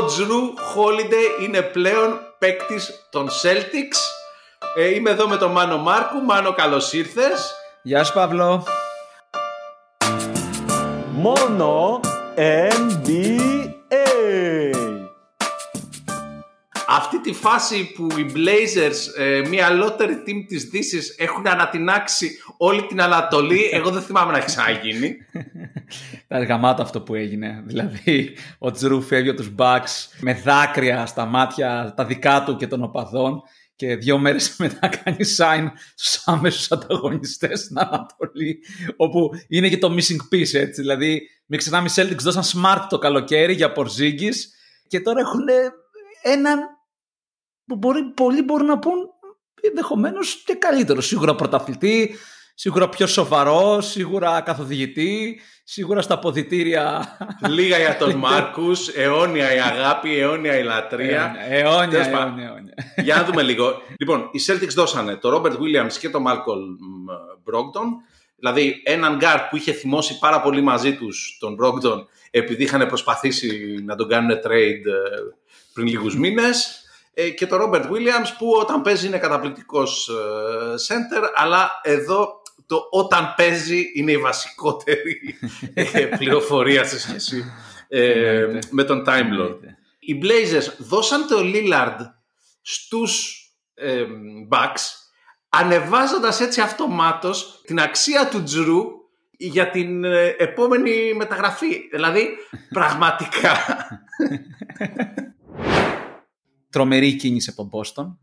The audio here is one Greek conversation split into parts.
ο Τζρου Holiday είναι πλέον παίκτης των Celtics. Ε, είμαι εδώ με τον Μάνο Μάρκου. Μάνο, καλώς ήρθες. Γεια σου Παύλο. Μόνο NBA. Αυτή τη φάση που οι Blazers, ε, μια lottery team της Δύσης, έχουν ανατινάξει όλη την Ανατολή, εγώ δεν θυμάμαι να έχει ξαναγίνει. Ήταν γαμάτο αυτό που έγινε. Δηλαδή, ο Τζρου φεύγει από τους Bucks με δάκρυα στα μάτια τα δικά του και των οπαδών και δύο μέρες μετά κάνει sign στους άμεσους ανταγωνιστές στην Ανατολή όπου είναι και το missing piece έτσι δηλαδή μην ξεχνάμε οι Celtics δώσαν smart το καλοκαίρι για Porzingis και τώρα έχουν έναν που μπορεί, πολλοί μπορούν να πούν ενδεχομένως και καλύτερο σίγουρα πρωταθλητή σίγουρα πιο σοβαρό, σίγουρα καθοδηγητή, σίγουρα στα αποδυτήρια. Λίγα για τον Μάρκους, αιώνια η αγάπη, αιώνια η λατρεία. Ε, αιώνια, αιώνια, αιώνια. Για να δούμε λίγο. Λοιπόν, οι Celtics δώσανε το Robert Williams και το Malcolm Brogdon. Δηλαδή έναν γκάρτ που είχε θυμώσει πάρα πολύ μαζί τους τον Brogdon επειδή είχαν προσπαθήσει να τον κάνουν trade ε, πριν λίγους μήνες ε, και το Robert Williams που όταν παίζει είναι καταπληκτικός center αλλά εδώ το όταν παίζει είναι η βασικότερη ε, πληροφορία σε σχέση ε, με τον Time Lord. Οι Blazers δώσαν το Lillard στους ε, Bucks ανεβάζοντας έτσι αυτομάτως την αξία του Τζρου για την ε, επόμενη μεταγραφή. Δηλαδή, πραγματικά. Τρομερή κίνηση από τον Boston.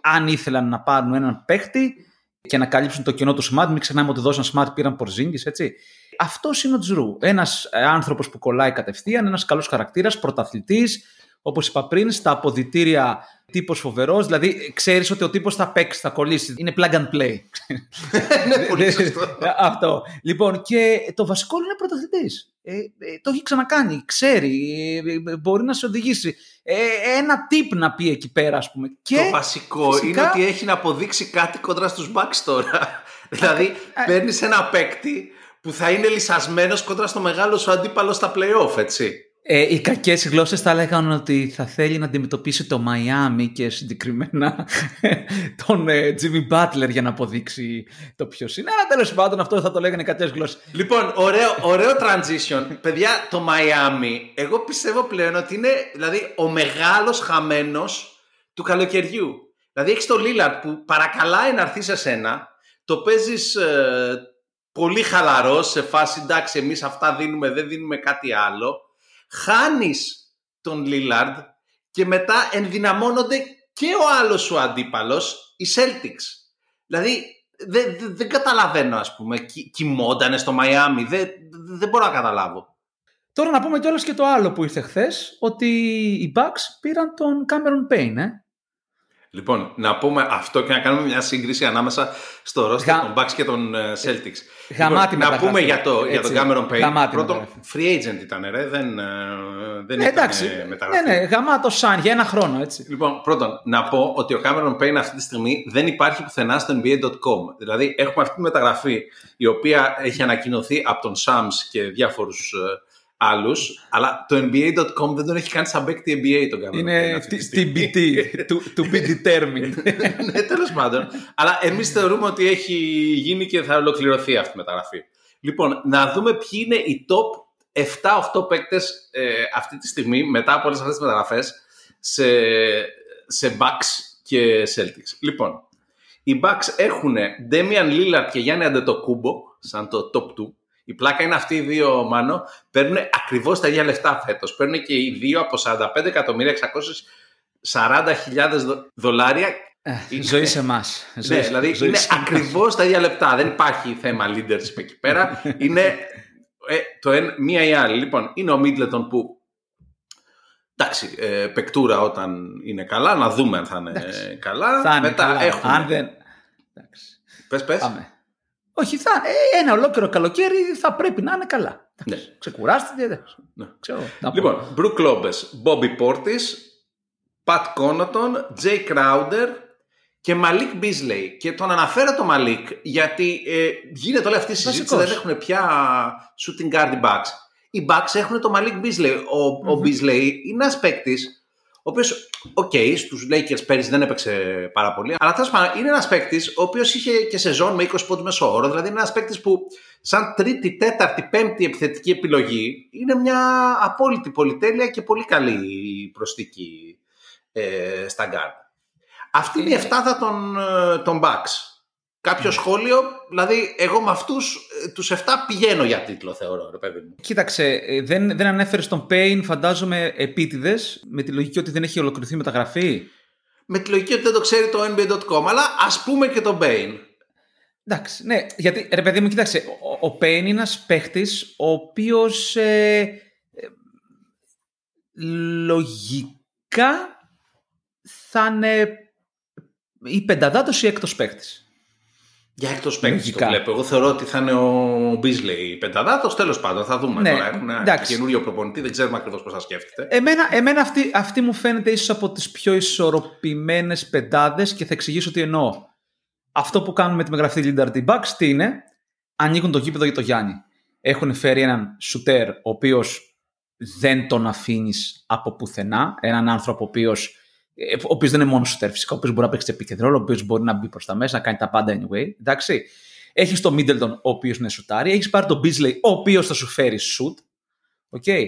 Αν ήθελαν να πάρουν έναν παίχτη, και να καλύψουν το κενό του Smart. Μην ξεχνάμε ότι δώσαν Smart, πήραν Πορζίνγκη, έτσι. Αυτός είναι ο Τζρου. Ένας ε, άνθρωπος που κολλάει κατευθείαν, ένας καλός χαρακτήρας, πρωταθλητής, όπως είπα πριν, στα αποδητήρια τύπος φοβερός. Δηλαδή, ξέρεις ότι ο τύπος θα παίξει, θα κολλήσει. Είναι plug and play. ναι, πολύ σωστό. Αυτό. Λοιπόν, και το βασικό είναι πρωταθλητής. Ε, ε, το έχει ξανακάνει, ξέρει, ε, μπορεί να σε οδηγήσει. Ε, ένα tip να πει εκεί πέρα, ας πούμε. Και το βασικό φυσικά... είναι ότι έχει να αποδείξει κάτι κοντά στους Bucks τώρα. δηλαδή, παίρνεις ένα παίκτη που θα είναι λυσασμένος κοντά στο μεγάλο σου αντίπαλο στα playoff, έτσι. Ε, οι κακές γλώσσες θα έλεγαν ότι θα θέλει να αντιμετωπίσει το Μαϊάμι και συγκεκριμένα τον ε, Jimmy Butler για να αποδείξει το ποιος είναι. Αλλά τέλος πάντων αυτό θα το λέγανε κακές γλώσσες. Λοιπόν, ωραίο, ωραίο transition. Παιδιά, το Μαϊάμι, εγώ πιστεύω πλέον ότι είναι δηλαδή, ο μεγάλος χαμένος του καλοκαιριού. Δηλαδή έχεις το Λίλαρτ που παρακαλάει να έρθει σε σένα, το παίζεις ε, πολύ χαλαρό σε φάση εντάξει, εμείς αυτά δίνουμε, δεν δίνουμε κάτι άλλο χάνεις τον Λίλαρντ και μετά ενδυναμώνονται και ο άλλος σου αντίπαλος, οι Celtics. Δηλαδή δεν δε, δε καταλαβαίνω ας πούμε, κοιμόντανε στο Μαϊάμι, δεν δε μπορώ να καταλάβω. Τώρα να πούμε κιόλας και το άλλο που ήρθε χθες, ότι οι Bucks πήραν τον Cameron Payne, ε; Λοιπόν, να πούμε αυτό και να κάνουμε μια σύγκριση ανάμεσα στο roster Γα... των Bucks και των ε, Celtics. Γαμάτι λοιπόν, να πούμε για, το, για τον Cameron Payne. Πρώτον, free agent ήταν, ρε. Δεν, ε, δεν ε, εντάξει, ήταν μεταγραφή. Ναι, ναι, γαμάτο σαν για ένα χρόνο, έτσι. Λοιπόν, πρώτον, να πω ότι ο Cameron Payne αυτή τη στιγμή δεν υπάρχει πουθενά στο NBA.com. Δηλαδή, έχουμε αυτή τη μεταγραφή η οποία έχει ανακοινωθεί από τον Sams και διάφορους άλλους, αλλά το NBA.com δεν τον έχει κάνει σαν παίκτη NBA τον Cameron Είναι TBT, to, to be determined. ναι, τέλος πάντων. Αλλά εμείς θεωρούμε ότι έχει γίνει και θα ολοκληρωθεί αυτή η μεταγραφή. Λοιπόν, να δούμε ποιοι είναι οι top 7-8 παίκτες ε, αυτή τη στιγμή μετά από όλες αυτές τις μεταγραφές σε, σε Bucks και Celtics. Λοιπόν, οι Bucks έχουν Damian Lillard και Γιάννη Αντετοκούμπο σαν το top 2. Η πλάκα είναι αυτοί οι δύο, Μάνο, παίρνουν ακριβώς τα ίδια λεφτά φέτος. Παίρνουν και οι δύο από 45.640.000 δολάρια. Ε, ζωή σε εμάς. Ναι, δηλαδή είναι ακριβώς τα ίδια λεπτά. Δεν υπάρχει θέμα leadership εκεί πέρα. είναι ε, το ένα, μία ή άλλη. Λοιπόν, είναι ο Μίτλετον που Εντάξει, ε, πεκτούρα όταν είναι καλά, να δούμε αν θα είναι καλά. Θα είναι Μετά καλά. Έχουμε... Αν δεν... Πες, πες. Πάμε. Όχι, θα, ε, ένα ολόκληρο καλοκαίρι θα πρέπει να είναι καλά. Ναι. Ξεκουράστηκε. Ναι. Ξέρω, λοιπόν, Μπρουκ Λόπεζ, Μπόμπι Πόρτις, Πατ Κόνατον, Τζέι Κράουντερ και Μαλίκ Μπίσλεϊ. Και τον αναφέρω το Μαλίκ γιατί ε, γίνεται όλη αυτή η συζήτηση, δεν έχουν πια shooting guard Bucks. οι Bucks έχουν το Malik Beasley. Ο, ο Beasley είναι ένας παίκτης ο οποίος, OK, okay, στους Lakers πέρυσι δεν έπαιξε πάρα πολύ, αλλά τέλος πάντων είναι ένας παίκτης ο οποίος είχε και σεζόν με 20 πόντους μέσο όρο. Δηλαδή είναι ένας παίκτης που, σαν τρίτη, τέταρτη, πέμπτη επιθετική επιλογή, είναι μια απόλυτη πολυτέλεια και πολύ καλή προσθήκη ε, στα guard. Αυτή είναι η εφτάδα των, ε, των Bucks. Κάποιο σχόλιο, δηλαδή εγώ με αυτούς ε, τους 7 πηγαίνω για τίτλο, θεωρώ, ρε παιδί μου. Κοίταξε, ε, δεν, δεν ανέφερες τον Payne, φαντάζομαι, επίτηδες, με τη λογική ότι δεν έχει ολοκληρωθεί η μεταγραφή; Με τη λογική ότι δεν το ξέρει το NBA.com, αλλά ας πούμε και τον Payne. Εντάξει, ναι, γιατί ρε παιδί μου, κοίταξε, ο, ο Payne είναι ένας παίχτης ο οποίος ε, ε, λογικά θα είναι η πενταδάτος ή έκτος παίχτης. Για έκτο παίκτη το βλέπω. Εγώ θεωρώ ότι θα είναι ο Μπίζλεϊ πενταδάτος. Τέλος πάντων, θα δούμε ναι, τώρα. Έχουν ένα καινούριο προπονητή, δεν ξέρουμε ακριβώς πώς θα σκέφτεται. Εμένα, εμένα αυτή, αυτή μου φαίνεται ίσως από τις πιο ισορροπημένες πεντάδες και θα εξηγήσω τι εννοώ. Αυτό που κάνουν με τη μεγραφή Lillard Bucks τι είναι, ανοίγουν το γήπεδο για το Γιάννη. Έχουν φέρει έναν σουτέρ, ο οποίος δεν τον αφήνεις από πουθενά. Έναν άνθρωπο ο οποίος ε, ο οποίος δεν είναι μόνος σου φυσικά, ο οποίος μπορεί να παίξει επίκεντρο, ο οποίος μπορεί να μπει προς τα μέσα, να κάνει τα πάντα anyway. Εντάξει. Έχεις τον Middleton, ο οποίος είναι σουτάρι. Έχεις πάρει τον Beasley, ο οποίος θα σου φέρει σουτ. Okay.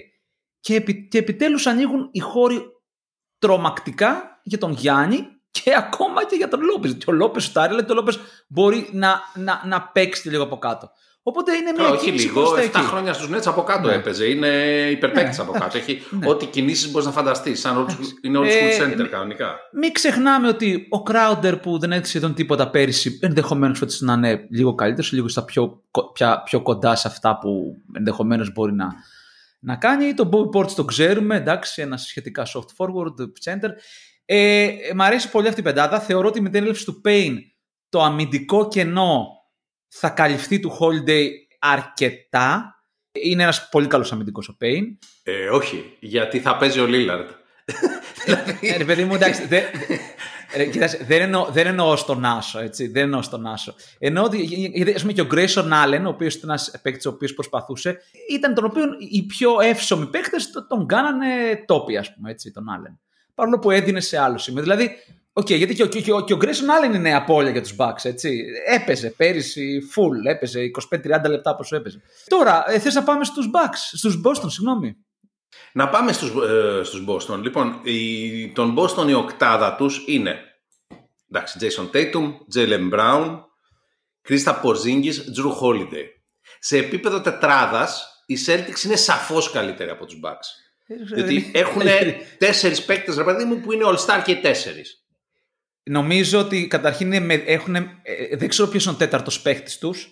Και, επι, και επιτέλους ανοίγουν οι χώροι τρομακτικά για τον Γιάννη και ακόμα και για τον Λόπες. Και ο Λόπες σουτάρει, αλλά και ο Λόπες μπορεί να, να, να παίξει λίγο από κάτω. Οπότε είναι μια Όχι λίγο, 7 χρόνια στους Nets από κάτω ναι. έπαιζε. Είναι υπερπαίκτης ναι. από κάτω. Έχει ναι. ό,τι κινήσεις μπορείς να φανταστείς. Σαν είναι old school ε, center κανονικά. Μην ξεχνάμε ότι ο Crowder που δεν έχει σχεδόν τίποτα πέρυσι, ενδεχομένως ότι να είναι λίγο καλύτερος, λίγο στα πιο, πια, πιο κοντά σε αυτά που ενδεχομένως μπορεί να, να κάνει. Το Bobby Ports το ξέρουμε, εντάξει, ένα σχετικά soft forward center. Ε, μ' αρέσει πολύ αυτή η πεντάδα. Θεωρώ ότι με την έλευση του Payne το αμυντικό κενό θα καλυφθεί του Holiday αρκετά. Είναι ένας πολύ καλός αμυντικός ο Payne. Ε, όχι, γιατί θα παίζει ο Λίλαρντ. ε, ρε παιδί μου, εντάξει, δεν, δεν, εννοώ, δεν εννοώ στον άσο, έτσι, δεν εννοώ στον άσο. Εννοώ ότι, γιατί ας πούμε και ο Grayson Allen, ο οποίος ήταν ένας παίκτης ο οποίος προσπαθούσε, ήταν τον οποίο οι πιο εύσωμοι παίκτες τον κάνανε τόπι, ας πούμε, έτσι, τον Allen. Παρόλο που έδινε σε άλλο σημείο. Δηλαδή, OK, okay, γιατί και ο, και, ο, και ο Grayson Allen είναι απώλεια για τους Bucks, έτσι. Έπαιζε πέρυσι full, έπαιζε 25-30 λεπτά όπω έπαιζε. Τώρα, ε, θε να πάμε στου Bucks, στου Boston, συγγνώμη. Να πάμε στους, ε, στους Boston. Λοιπόν, η, τον Boston η οκτάδα τους είναι εντάξει, Jason Tatum, Jalen Brown, Krista Porzingis, Drew Holiday. Σε επίπεδο τετράδας, οι Celtics είναι σαφώς καλύτεροι από τους Bucks. Γιατί έχουν τέσσερις παίκτες, ρε παιδί μου, που είναι All-Star και οι τέσσερις. Νομίζω ότι καταρχήν έχουν, ε, δεν ξέρω ποιος είναι ο τέταρτος παίχτη τους,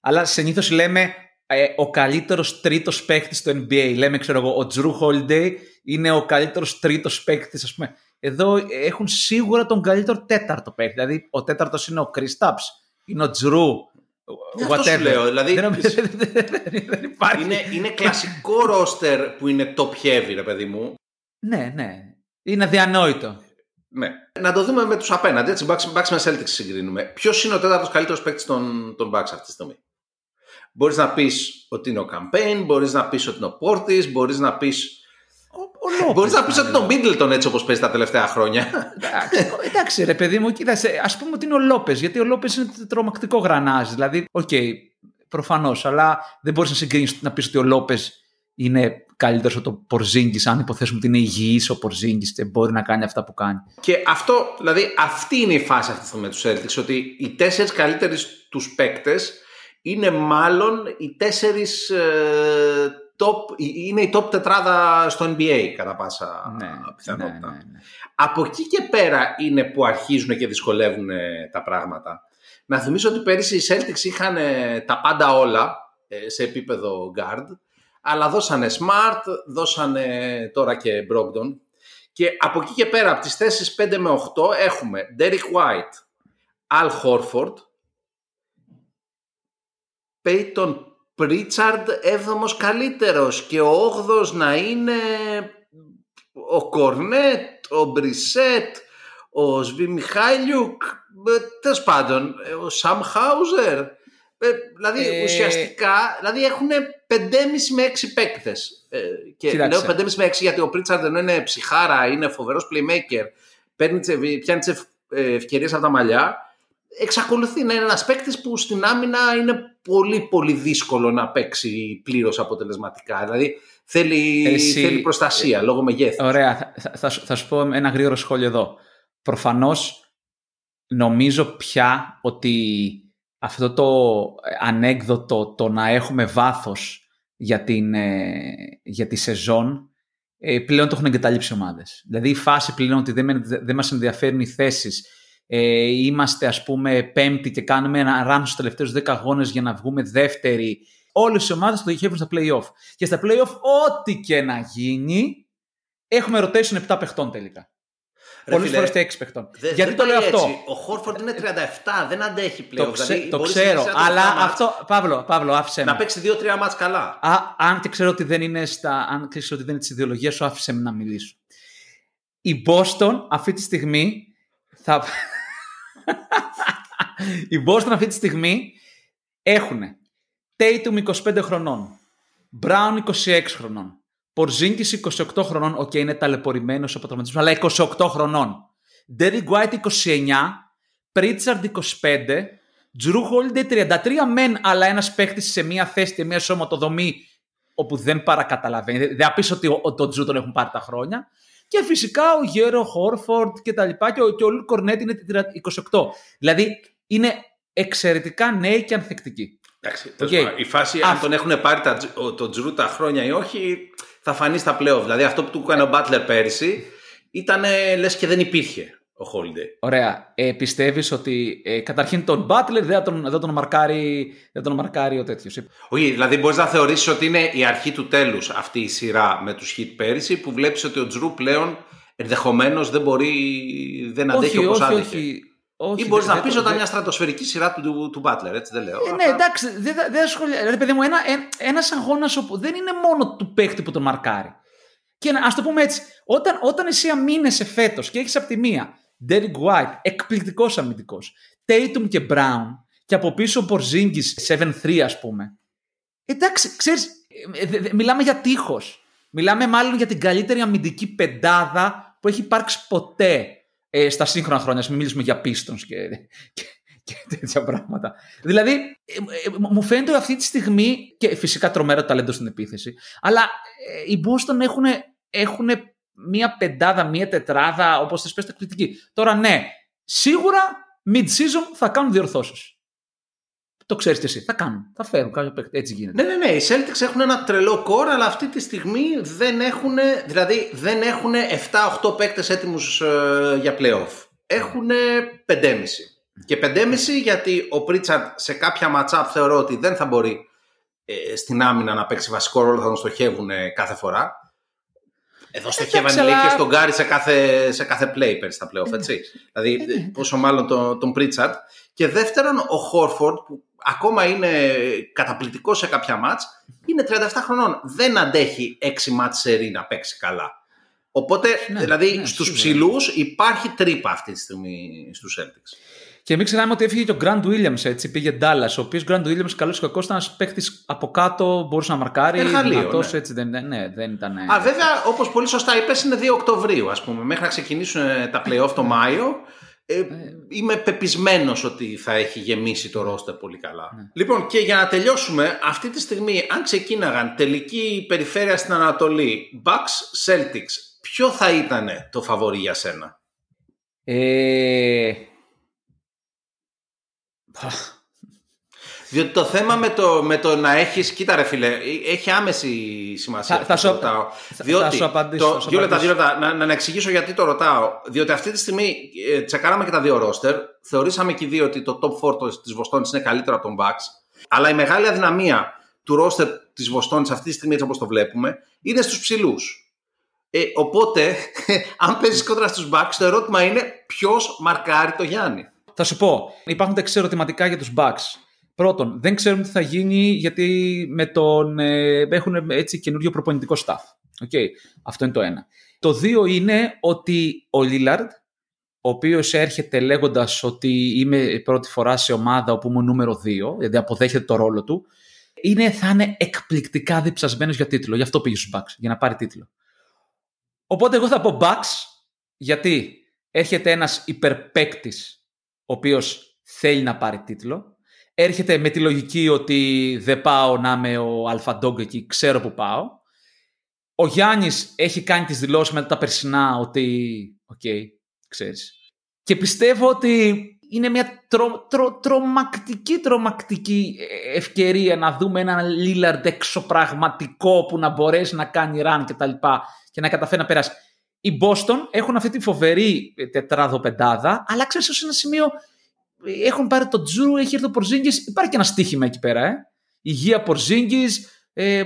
αλλά συνήθως λέμε ε, ο καλύτερος τρίτος παίχτη στο NBA. Λέμε, ξέρω εγώ, ο Τζρου Holiday είναι ο καλύτερος τρίτος παίχτη, ας πούμε. Εδώ έχουν σίγουρα τον καλύτερο τέταρτο παίχτη. Δηλαδή, ο τέταρτος είναι ο Chris Taps, είναι ο Τζρου. Αυτό σου λέω. Δηλαδή, είναι, είναι κλασικό ρόστερ που είναι top heavy, ρε παιδί μου. Ναι, ναι. Είναι αδιανόητο. Ναι. Να το δούμε με τους απέναντι. Έτσι, Bucks, Bucks με Celtics συγκρίνουμε. Ποιος είναι ο τέταρτος καλύτερος παίκτης των, των Bucks αυτή τη στιγμή; Μπορείς να πεις ότι είναι ο Cam Payne, μπορείς να πεις ότι είναι ο Portis, μπορείς να πεις. Μπορείς να πεις ότι είναι ο Middleton έτσι όπως παίζει τα τελευταία χρόνια. Εντάξει, εντάξει ρε παιδί μου, κοίταξε. Ας πούμε ότι είναι ο Λόπες, γιατί ο Λόπες είναι τρομακτικό γρανάζι. Δηλαδή, OK, okay, προφανώς, αλλά δεν μπορείς να συγκρίνεις να πεις ότι ο Λόπες είναι καλύτερος από το Πορζίνγκη, αν υποθέσουμε ότι είναι υγιής ο Πορζίνγκη και μπορεί να κάνει αυτά που κάνει. Και αυτό, δηλαδή, αυτή είναι η φάση αυτή τη στιγμή με του Celtics, ότι οι τέσσερις καλύτεροι τους παίκτες είναι μάλλον οι τέσσερις ε, top, είναι η top τετράδα στο NBA κατά πάσα ναι, πιθανότητα. Ναι, ναι, ναι, Από εκεί και πέρα είναι που αρχίζουν και δυσκολεύουν ε, τα πράγματα. Να θυμίσω ότι πέρυσι οι Celtics είχαν ε, τα πάντα όλα σε επίπεδο guard αλλά δώσανε Smart, δώσανε τώρα και Brogdon. Και από εκεί και πέρα, από τις θέσεις 5 με 8, έχουμε Derek White, Al Horford, Peyton Pritchard, έβδομος καλύτερος και ο όγδος να είναι ο Κορνέτ, ο Μπρισέτ, ο Σβι Μιχάλιουκ, τέλος πάντων, ο Σαμ Χάουζερ. Ε, δηλαδή Ε, ουσιαστικά δηλαδή έχουν 5,5 με 6 παίκτες. Ε, και Κοίταξε. λέω 5,5 με 6 γιατί ο Πρίτσαρντ ενώ είναι ψυχάρα, είναι φοβερός playmaker, παίρνει, τις- πιάνει τις ευκαιρίες από τα μαλλιά. Εξακολουθεί να είναι ένας παίκτης που στην άμυνα είναι πολύ πολύ δύσκολο να παίξει πλήρως αποτελεσματικά. Δηλαδή θέλει, Εσύ- θέλει προστασία λόγω μεγέθους. Ωραία, θα, θα, θα, σου- θα σου πω ένα γρήγορο σχόλιο εδώ. Προφανώς νομίζω πια ότι αυτό το ανέκδοτο το να έχουμε βάθος για, την, ε, για τη σεζόν ε, πλέον το έχουν εγκαταλείψει ομάδες. Δηλαδή η φάση πλέον ότι δεν, με- δεν μας ενδιαφέρουν οι θέσεις ε, είμαστε ας πούμε πέμπτη και κάνουμε ένα run στους τελευταίους 10 αγώνες για να βγούμε δεύτεροι όλες οι ομάδες το διοχεύουν στα play-off και στα play-off ό,τι και να γίνει έχουμε rotation 7 παιχτών τελικά. Ρε Πολλές φίλε, φορές και 6 παιχτών. Δε- Γιατί δεν το λέω πάει αυτό; έτσι. Ο Χόρφορντ είναι 37, δεν αντέχει πλέον. Το, ξέ- δηλαδή, το μπορείς ξέρω, σε ένα αλλά τελευταίο μάτς αυτό. Παύλο, Παύλο άφησε Να με. παίξει 2-3 μάτς καλά. Α, αν και ξέρω ότι δεν είναι στα. Αν και ξέρω ότι δεν είναι τη ιδεολογία σου, άφησε με να μιλήσω. Η Boston αυτή τη στιγμή θα. η Boston αυτή τη στιγμή έχουν Tatum 25 χρονών, Brown 26 χρονών, Porzingis 28 χρονών, οκ, είναι ταλαιπωρημένος από τραυματισμό, αλλά 28 χρονών. Derrick White 29, Pritchard 25, Jrue Holiday 33 μεν, αλλά ένας παίχτης σε μια θέση και μια σωματοδομή όπου δεν παρακαταλαβαίνει. Δεν θα πεις ότι ο, ο, τον Jrue τον έχουν πάρει τα χρόνια. Και φυσικά ο Γέρο Χόρφορντ και τα λοιπά και ο, και ο Λου Κορνέτ είναι 28. Δηλαδή είναι εξαιρετικά νέοι και ανθεκτικοί. Εντάξει, Οκ. τέλος πάντων, Η φάση, αν Αυ- τον έχουν πάρει τα, τζ- ο- τον Jrue τα χρόνια ή όχι, θα φανεί στα πλέον. Δηλαδή αυτό που του έκανε ο Μπάτλερ πέρυσι ήταν λες και δεν υπήρχε ο Holiday. Ωραία. Ε, πιστεύεις ότι ε, καταρχήν τον Butler δεν θα τον, δεν τον, μαρκάρει, δεν τον μαρκάρει ο τέτοιος. Όχι, δηλαδή μπορείς να θεωρήσεις ότι είναι η αρχή του τέλους αυτή η σειρά με τους Heat πέρυσι που βλέπεις ότι ο Jrue πλέον ενδεχομένως δεν μπορεί, δεν αντέχει όχι, όπως όχι, άντεχε. όχι, όχι. Ή μπορείς δεν- να πεις δεν- ότι ήταν δεν- μια στρατοσφαιρική σειρά του, του Butler, έτσι δεν λέω. Ε, ναι, Απλά- εντάξει, δεν δεν- δεν ασχολιάζεται. Δηλαδή, παιδί μου, ένα, ένα, ένας αγώνας όπου δεν είναι μόνο του παίκτη που τον μαρκάρει. Και να, ας το πούμε έτσι, όταν, όταν εσύ αμήνεσαι φέτος και έχεις από τη μία Derek White, εκπληκτικός αμυντικός, Tatum και Brown και από πίσω ο Porzingis 7-3 ας πούμε. Εντάξει, ξέρεις, ε, δε- δε- μιλάμε για τείχος. Μιλάμε μάλλον για την καλύτερη αμυντική πεντάδα που έχει υπάρξει ποτέ ε, στα σύγχρονα χρόνια. Ας μην μιλήσουμε για Pistons και, και, και τέτοια πράγματα. Δηλαδή, ε, ε, μου φαίνεται ότι αυτή τη στιγμή και φυσικά τρομερό ταλέντο στην επίθεση, αλλά ε, οι Boston έχουν, έχουν μία πεντάδα, μία τετράδα, όπως θες πες, εκπληκτική. Τώρα ναι, σίγουρα mid-season θα κάνουν διορθώσεις. Το ξέρεις και εσύ. Θα κάνουν. Θα φέρουν κάποιο παίκτη. Έτσι γίνεται. Ναι, ναι, ναι. Οι Celtics έχουν ένα τρελό κόρ, αλλά αυτή τη στιγμή δεν έχουν, δηλαδή δεν έχουν 7-8 παίκτες έτοιμους ε, για playoff. Έχουν 5,5. Και 5,5 γιατί ο Πρίτσαρτ σε κάποια matchup θεωρώ ότι δεν θα μπορεί ε, στην άμυνα να παίξει βασικό ρόλο, θα τον στοχεύουν ε, κάθε φορά. Εδώ στοχεύαν οι αλλά- Lakers τον Γκάρι σε κάθε, σε κάθε play πέρυσι στα playoff, έτσι. δηλαδή, πόσο μάλλον τον, τον Pritchard. Και δεύτερον, ο Χόρφορντ, που ακόμα είναι καταπληκτικός σε κάποια μάτς, είναι 37 χρονών. Δεν αντέχει 6 μάτς σερί να παίξει καλά. Οπότε, Ναι, δηλαδή, ναι, στους σίγουρα. ψηλούς υπάρχει τρύπα αυτή τη στιγμή στους Celtics. Και μην ξεχνάμε ότι έφυγε και ο Grant Williams, έτσι, πήγε Dallas, ο οποίος Grant Williams, καλός ή κακό, ήταν ένας παίχτη από κάτω, μπορούσε να μαρκάρει. Εργαλείο, δυνατός, ναι. έτσι, δεν, ναι, δεν ήταν. Α, βέβαια, όπως πολύ σωστά είπες, είναι 2 Οκτωβρίου, ας πούμε. Μέχρι να ξεκινήσουν ε, τα playoff το Μάιο, ε, είμαι πεπισμένος ότι θα έχει γεμίσει το ρόστερ πολύ καλά. Λοιπόν, και για να τελειώσουμε, αυτή τη στιγμή, αν ξεκίναγαν τελική περιφέρεια στην Ανατολή, Bucks Celtics, ποιο θα ήταν το φαβορή για σένα; Ε, Διότι το θέμα με το, με το να έχεις, κοίτα ρε φίλε, έχει άμεση σημασία. Θα- θα αυτό που σου- ρωτάω. θα- διότι θα σου απαντήσω, Το, θα σου δύο λεπτά, δύο απαντήσω. λεπτά, να, να, να εξηγήσω γιατί το ρωτάω. Διότι αυτή τη στιγμή ε, τσεκάραμε και τα δύο ρόστερ. Θεωρήσαμε και οι δύο ότι το top 4 της Βοστόνης είναι καλύτερο από τον Bucks. Αλλά η μεγάλη αδυναμία του ρόστερ της Βοστόνης αυτή τη στιγμή, έτσι όπως το βλέπουμε, είναι στους ψηλούς. Ε, οπότε, αν παίζεις κόντρα στους Bucks, το ερώτημα είναι ποιος μαρκάρει το Γιάννη. θα σου πω, υπάρχουν τα εξής ερωτηματικά για τους Bucks. Πρώτον, δεν ξέρουμε τι θα γίνει γιατί με τον, ε, έχουν έτσι καινούριο προπονητικό staff. Okay. Αυτό είναι το ένα. Το δύο είναι ότι ο Λίλαρντ ο οποίος έρχεται λέγοντας ότι είμαι πρώτη φορά σε ομάδα όπου είμαι νούμερο 2, δηλαδή αποδέχεται το ρόλο του, είναι, θα είναι εκπληκτικά διψασμένος για τίτλο. Γι' αυτό πήγε στους Bucks, για να πάρει τίτλο. Οπότε εγώ θα πω Bucks, γιατί έρχεται ένας υπερπαίκτης, ο οποίος θέλει να πάρει τίτλο. Έρχεται με τη λογική ότι δεν πάω να είμαι ο αλφαντόγκ εκεί, ξέρω που πάω. Ο Γιάννης έχει κάνει τις δηλώσεις μετά τα περσινά ότι, οκ, okay, ξέρεις. Και πιστεύω ότι είναι μια τρο, τρο, τρομακτική, τρομακτική ευκαιρία να δούμε έναν Λίλαρντ εξωπραγματικό που να μπορέσει να κάνει run και τα λοιπά και να καταφέρει να περάσει. Οι Boston έχουν αυτή τη φοβερή τετράδο-πεντάδα, αλλά ξέρεις σε ένα σημείο έχουν πάρει το Jrue, έχει έρθει ο Πορζίνγκης, υπάρχει και ένα στίχημα εκεί πέρα, ε. Υγεία Πορζίνγκης, ε,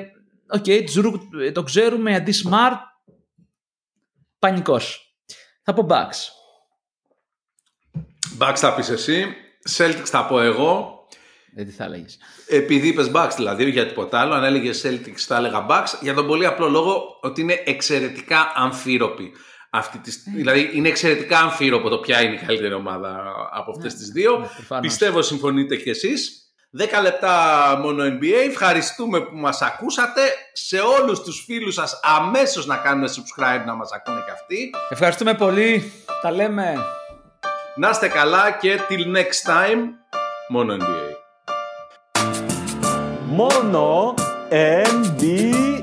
Οκ, okay, Jrue ε, το ξέρουμε, αντί Smart, πανικός. Θα πω Bucks. Bucks θα πεις εσύ, Celtics θα πω εγώ. Ε, τι θα έλεγες. Επειδή είπες Bucks δηλαδή, για τίποτα άλλο, αν έλεγες Celtics θα έλεγα Bucks, για τον πολύ απλό λόγο ότι είναι εξαιρετικά αμφίρροπη. Αυτή τη, ε. δηλαδή είναι εξαιρετικά αμφίρροπο το ποια είναι η καλύτερη ομάδα από αυτές ναι, τις δύο. Ναι, Πιστεύω συμφωνείτε κι εσείς. 10 λεπτά μόνο NBA. Ευχαριστούμε που μας ακούσατε. Σε όλους τους φίλους σας αμέσως να κάνουν subscribe να μας ακούνε και αυτοί. Ευχαριστούμε πολύ. Τα λέμε. Να είστε καλά και till next time. Μόνο NBA. Μόνο NBA.